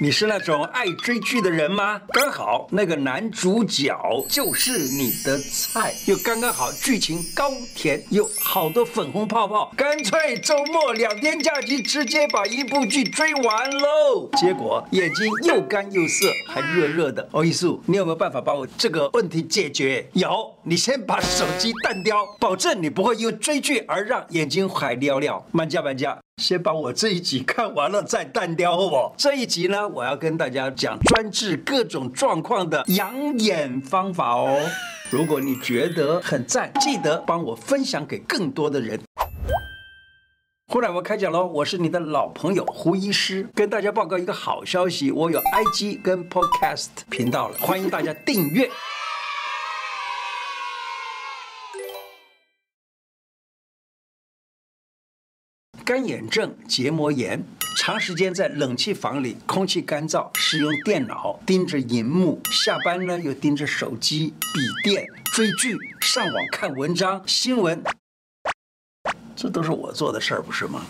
你是那种爱追剧的人吗？刚好那个男主角就是你的菜，又刚刚好剧情高甜，有好多粉红泡泡，干脆周末两天假期直接把一部剧追完喽。结果眼睛又干又涩，还热热的。欧一素，你有没有办法把我这个问题解决？有，你先把手机淡掉，保证你不会因为追剧而让眼睛坏掉了。慢驾慢驾。先把我这一集看完了再淡掉，好不？这一集呢，我要跟大家讲专治各种状况的养眼方法哦。如果你觉得很赞，记得帮我分享给更多的人。忽然我开讲喽！我是你的老朋友胡医师，跟大家报告一个好消息，我有 IG 跟 Podcast 频道了，欢迎大家订阅。干眼症、结膜炎，长时间在冷气房里，空气干燥，使用电脑，盯着荧幕，下班呢又盯着手机、笔电，追剧、上网看文章、新闻，这都是我做的事儿，不是吗？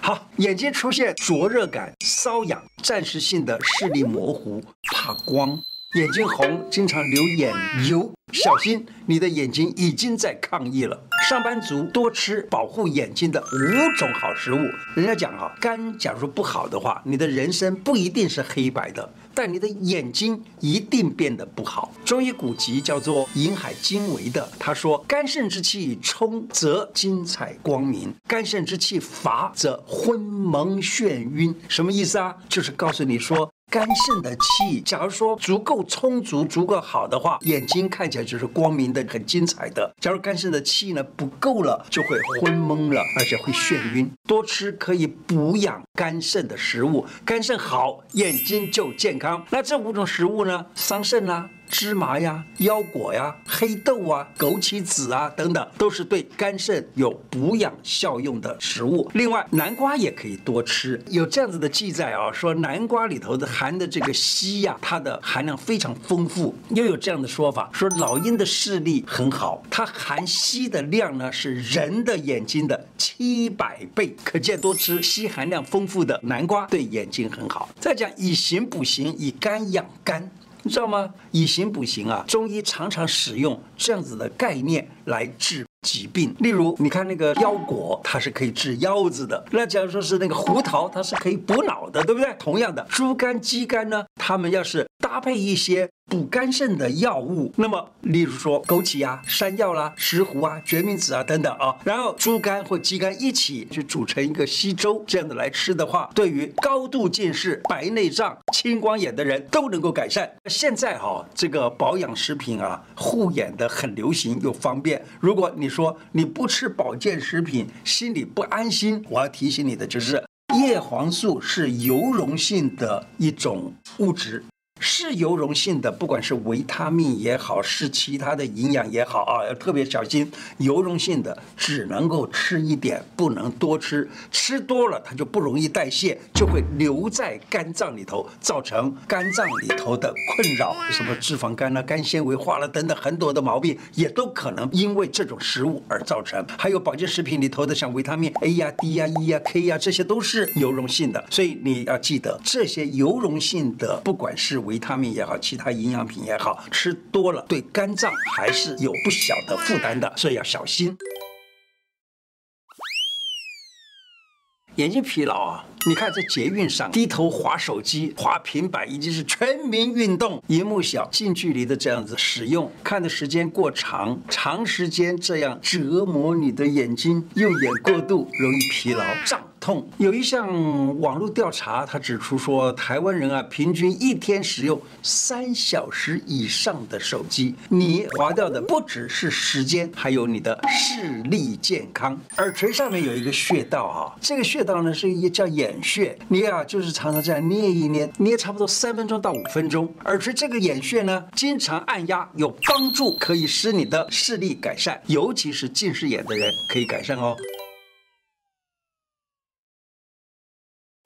好，眼睛出现灼热感、瘙痒，暂时性的视力模糊、怕光。眼睛红，经常流眼油，小心你的眼睛已经在抗议了。上班族多吃保护眼睛的五种好食物。人家讲啊，肝假如不好的话，你的人生不一定是黑白的，但你的眼睛一定变得不好。中医古籍叫做《银海经纬》的，他说：肝肾之气充则精彩光明，肝肾之气乏则昏蒙眩晕。什么意思啊？就是告诉你说。肝肾的气，假如说足够充足、足够好的话，眼睛看起来就是光明的、很精彩的。假如肝肾的气呢不够了，就会昏蒙了，而且会眩晕。多吃可以补养肝肾的食物，肝肾好，眼睛就健康。那这五种食物呢？桑葚啦。芝麻呀、腰果呀、黑豆啊、枸杞子啊等等，都是对肝肾有补养效用的食物。另外，南瓜也可以多吃。有这样子的记载啊，说南瓜里头的含的这个硒呀，它的含量非常丰富。又有这样的说法，说老鹰的视力很好，它含硒的量呢是人的眼睛的七百倍，可见多吃硒含量丰富的南瓜对眼睛很好。再讲以形补形，以肝养肝。你知道吗？以形补形啊，中医常常使用这样子的概念来治疾病。例如，你看那个腰果，它是可以治腰子的；那假如说是那个胡桃，它是可以补脑的，对不对？同样的，猪肝、鸡肝呢，它们要是搭配一些。补肝肾的药物，那么例如说枸杞啊、山药啦、石斛啊、决明子啊等等啊，然后猪肝或鸡肝一起去煮成一个稀粥，这样的来吃的话，对于高度近视、白内障、青光眼的人都能够改善。现在哈、这个保养食品啊，护眼的很流行又方便。如果你说你不吃保健食品，心里不安心，我要提醒你的就是，叶黄素是油溶性的一种物质。是油溶性的，不管是维他命也好，是其他的营养也好啊，要特别小心。油溶性的只能够吃一点，不能多吃，吃多了它就不容易代谢，就会留在肝脏里头，造成肝脏里头的困扰，什么脂肪肝了、肝纤维化了等等很多的毛病，也都可能因为这种食物而造成。还有保健食品里头的像维他命 A 呀、D 呀、E 呀、K 呀，这些都是油溶性的，所以你要记得这些油溶性的，不管是维他命也好，其他营养品也好，吃多了对肝脏还是有不小的负担的，所以要小心。眼睛疲劳啊，你看在捷运上低头划手机、划平板，已经是全民运动。荧幕小、近距离的这样子使用，看的时间过长，长时间这样折磨你的眼睛，用眼过度容易疲劳胀。痛。有一项网络调查，他指出说，台湾人啊，平均一天使用三小时以上的手机，你划掉的不只是时间，还有你的视力健康。耳垂上面有一个穴道啊，这个穴道呢是一叫眼穴，你啊就是常常这样捏一捏，捏差不多三分钟到五分钟。耳垂这个眼穴呢，经常按压有帮助，可以使你的视力改善，尤其是近视眼的人可以改善哦。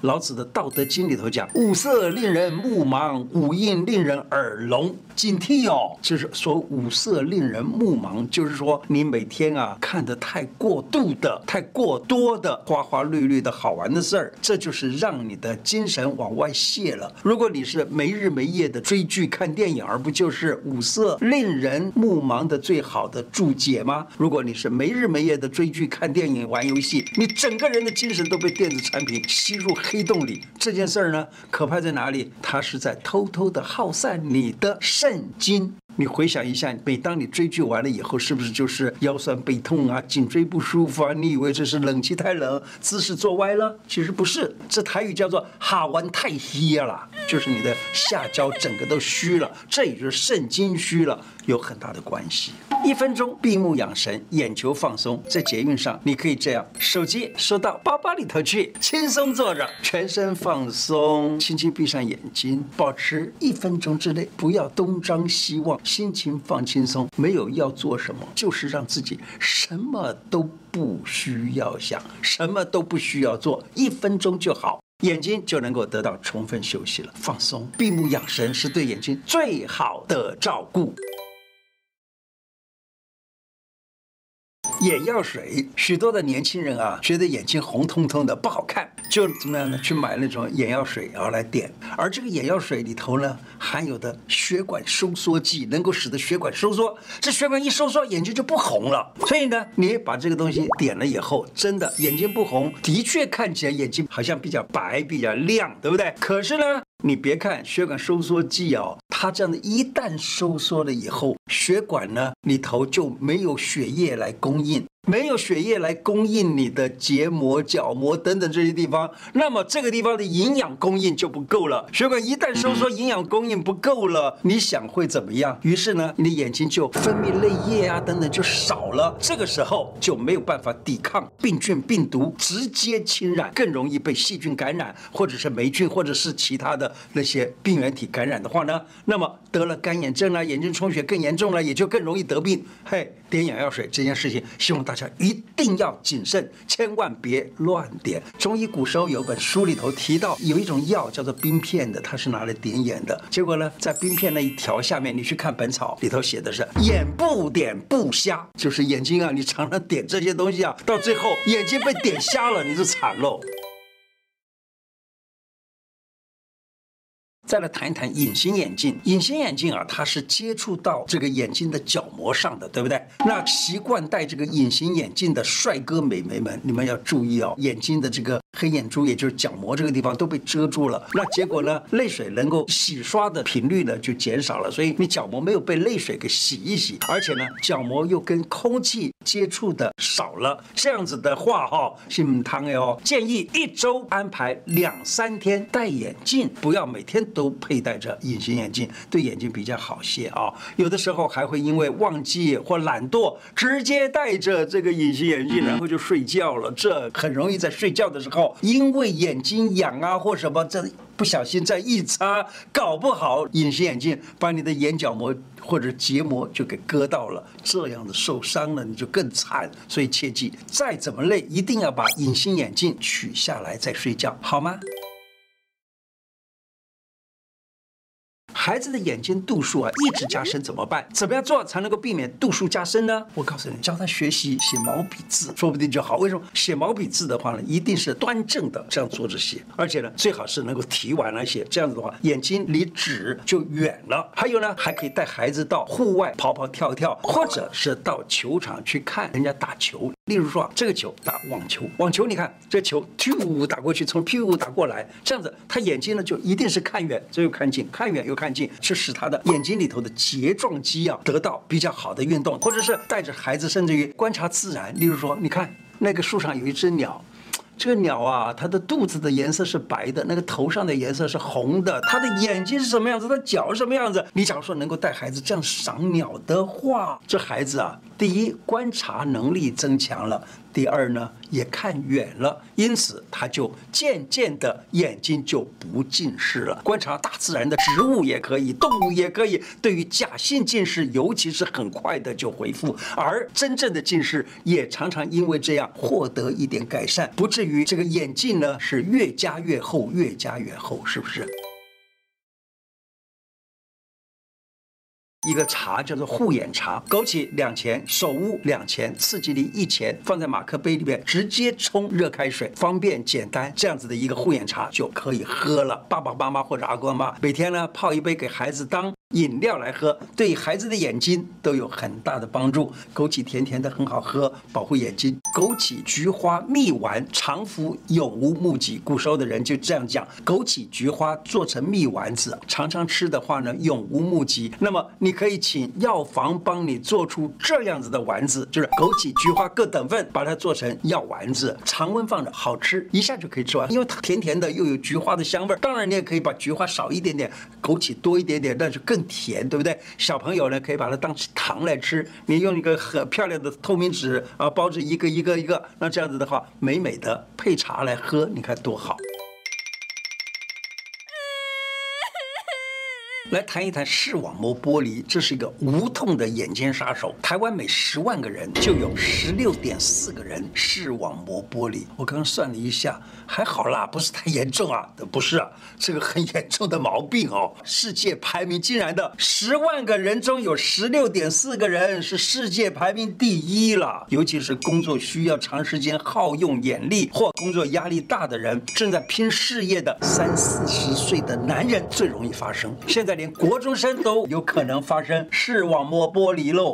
老子的《道德经》里头讲：五色令人目盲，五音令人耳聋。警惕哦，就是说五色令人目盲，就是说你每天啊看得太过度的、太过多的花花绿绿的好玩的事儿，这就是让你的精神往外泄了。如果你是没日没夜的追剧、看电影，而不就是五色令人目盲的最好的注解吗？如果你是没日没夜的追剧、看电影、玩游戏，你整个人的精神都被电子产品吸入黑洞里，这件事儿呢，可怕在哪里？它是在偷偷的耗散你的。肾经，你回想一下，每当你追剧完了以后，是不是就是腰酸背痛啊、颈椎不舒服啊？你以为这是冷气太冷，姿势坐歪了？其实不是，这台语叫做“哈完太虚了”，就是你的下焦整个都虚了，这也就是肾经虚了。有很大的关系。一分钟闭目养神，眼球放松，在捷运上你可以这样：手机收到包包里头去，轻松坐着，全身放松，轻轻闭上眼睛，保持一分钟之内不要东张西望，心情放轻松，没有要做什么，就是让自己什么都不需要想，什么都不需要做，一分钟就好，眼睛就能够得到充分休息了。放松，闭目养神是对眼睛最好的照顾。眼药水，许多的年轻人啊，觉得眼睛红彤彤的不好看，就怎么样呢？去买那种眼药水，然后来点。而这个眼药水里头呢，含有的血管收缩剂，能够使得血管收缩。这血管一收缩，眼睛就不红了。所以呢，你把这个东西点了以后，真的眼睛不红，的确看起来眼睛好像比较白、比较亮，对不对？可是呢，你别看血管收缩剂啊，它这样的一旦收缩了以后，血管呢里头就没有血液来供应。没有血液来供应你的结膜、角膜等等这些地方，那么这个地方的营养供应就不够了。血管一旦收缩，营养供应不够了，你想会怎么样？于是呢，你的眼睛就分泌泪液啊等等就少了。这个时候就没有办法抵抗病菌、病毒直接侵染，更容易被细菌感染，或者是霉菌，或者是其他的那些病原体感染的话呢，那么得了干眼症了，眼睛充血更严重了，也就更容易得病。嘿，点眼药水这件事情，希望大。大家一定要谨慎，千万别乱点。中医古时候有本书里头提到，有一种药叫做冰片的，它是拿来点眼的。结果呢，在冰片那一条下面，你去看《本草》里头写的是“眼不点不瞎”，就是眼睛啊，你常常点这些东西啊，到最后眼睛被点瞎了，你就惨喽。再来谈一谈隐形眼镜。隐形眼镜啊，它是接触到这个眼睛的角膜上的，对不对？那习惯戴这个隐形眼镜的帅哥美眉们，你们要注意哦，眼睛的这个黑眼珠，也就是角膜这个地方都被遮住了。那结果呢，泪水能够洗刷的频率呢就减少了，所以你角膜没有被泪水给洗一洗，而且呢，角膜又跟空气接触的少了。这样子的话哈、哦，是汤哟，建议一周安排两三天戴眼镜，不要每天。都佩戴着隐形眼镜，对眼睛比较好些啊。有的时候还会因为忘记或懒惰，直接戴着这个隐形眼镜，然后就睡觉了。这很容易在睡觉的时候，因为眼睛痒啊或什么，这不小心再一擦，搞不好隐形眼镜把你的眼角膜或者结膜就给割到了，这样子受伤了你就更惨。所以切记，再怎么累，一定要把隐形眼镜取下来再睡觉，好吗？孩子的眼睛度数啊一直加深怎么办？怎么样做才能够避免度数加深呢？我告诉你，教他学习写毛笔字，说不定就好。为什么？写毛笔字的话呢，一定是端正的这样坐着写，而且呢，最好是能够提完来写。这样子的话，眼睛离纸就远了。还有呢，还可以带孩子到户外跑跑跳跳，或者是到球场去看人家打球。例如说，这个球打网球，网球你看这球，咻打过去，从屁股打过来，这样子他眼睛呢就一定是看远，这又看近，看远又看近，是使他的眼睛里头的睫状肌啊得到比较好的运动，或者是带着孩子，甚至于观察自然。例如说，你看那个树上有一只鸟。这个鸟啊，它的肚子的颜色是白的，那个头上的颜色是红的，它的眼睛是什么样子？它脚是什么样子？你假如说能够带孩子这样赏鸟的话，这孩子啊，第一观察能力增强了，第二呢，也看远了，因此他就渐渐的眼睛就不近视了。观察大自然的植物也可以，动物也可以。对于假性近视，尤其是很快的就恢复，而真正的近视也常常因为这样获得一点改善，不至于这个眼镜呢是越加越厚，越加越厚，是不是？一个茶叫做护眼茶，枸杞两钱，首乌两钱，刺激梨一钱，放在马克杯里面，直接冲热开水，方便简单，这样子的一个护眼茶就可以喝了。爸爸妈妈或者阿公阿妈每天呢泡一杯给孩子当饮料来喝，对孩子的眼睛都有很大的帮助。枸杞甜甜的，很好喝，保护眼睛。枸杞菊花蜜丸，常服永无目疾。古时候的人就这样讲：枸杞菊花做成蜜丸子，常常吃的话呢，永无目疾。那么你可以请药房帮你做出这样子的丸子，就是枸杞菊花各等份，把它做成药丸子，常温放着，好吃，一下就可以吃完。因为它甜甜的，又有菊花的香味儿。当然你也可以把菊花少一点点，枸杞多一点点，那就更。甜，对不对？小朋友呢，可以把它当成糖来吃。你用一个很漂亮的透明纸啊，包着一个一个一个，那这样子的话，美美的配茶来喝，你看多好。来谈一谈视网膜剥离，这是一个无痛的眼睛杀手。台湾每十万个人就有十六点四个人视网膜剥离。我刚刚算了一下，还好啦，不是太严重啊。不是啊，这个很严重的毛病哦。世界排名竟然的十万个人中有十六点四个人是世界排名第一了。尤其是工作需要长时间耗用眼力或工作压力大的人，正在拼事业的三四十岁的男人最容易发生。现在。连国中生都有可能发生视网膜剥离喽。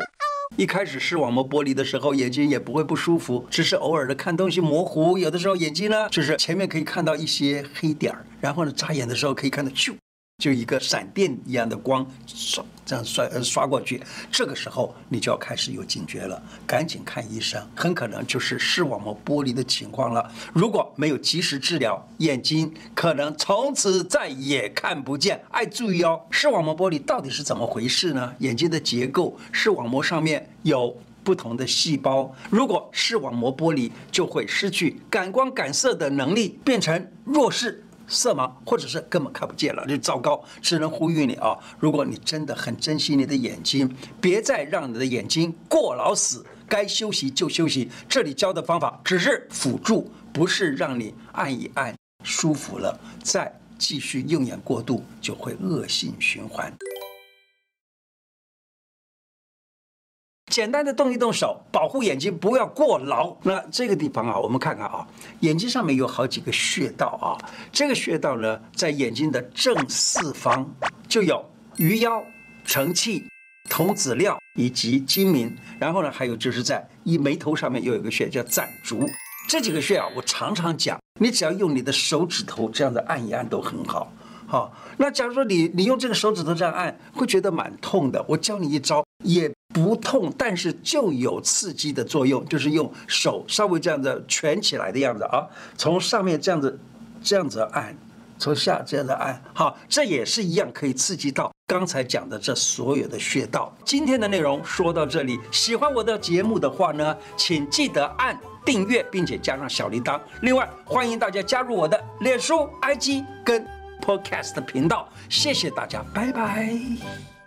一开始视网膜剥离的时候，眼睛也不会不舒服，只是偶尔的看东西模糊，有的时候眼睛呢，就是前面可以看到一些黑点儿，然后呢，眨眼的时候可以看到咻。就一个闪电一样的光，刷这样刷呃刷过去，这个时候你就要开始有警觉了，赶紧看医生，很可能就是视网膜剥离的情况了。如果没有及时治疗，眼睛可能从此再也看不见。爱注意哦，视网膜剥离到底是怎么回事呢？眼睛的结构，视网膜上面有不同的细胞，如果视网膜剥离，就会失去感光感色的能力，变成弱视。色盲，或者是根本看不见了，就糟糕。只能呼吁你啊，如果你真的很珍惜你的眼睛，别再让你的眼睛过劳死，该休息就休息。这里教的方法只是辅助，不是让你按一按舒服了，再继续用眼过度，就会恶性循环。简单的动一动手，保护眼睛不要过劳。那这个地方啊，我们看看啊，眼睛上面有好几个穴道啊。这个穴道呢，在眼睛的正四方就有鱼腰、承泣、童子尿以及睛明。然后呢，还有就是在一眉头上面又有一个穴叫攒竹。这几个穴啊，我常常讲，你只要用你的手指头这样子按一按都很好。好，那假如说你你用这个手指头这样按，会觉得蛮痛的。我教你一招，也不痛，但是就有刺激的作用，就是用手稍微这样子蜷起来的样子啊，从上面这样子这样子按，从下这样子按，好，这也是一样可以刺激到刚才讲的这所有的穴道。今天的内容说到这里，喜欢我的节目的话呢，请记得按订阅，并且加上小铃铛。另外，欢迎大家加入我的脸书、IG 跟。Podcast 频道，谢谢大家，拜拜。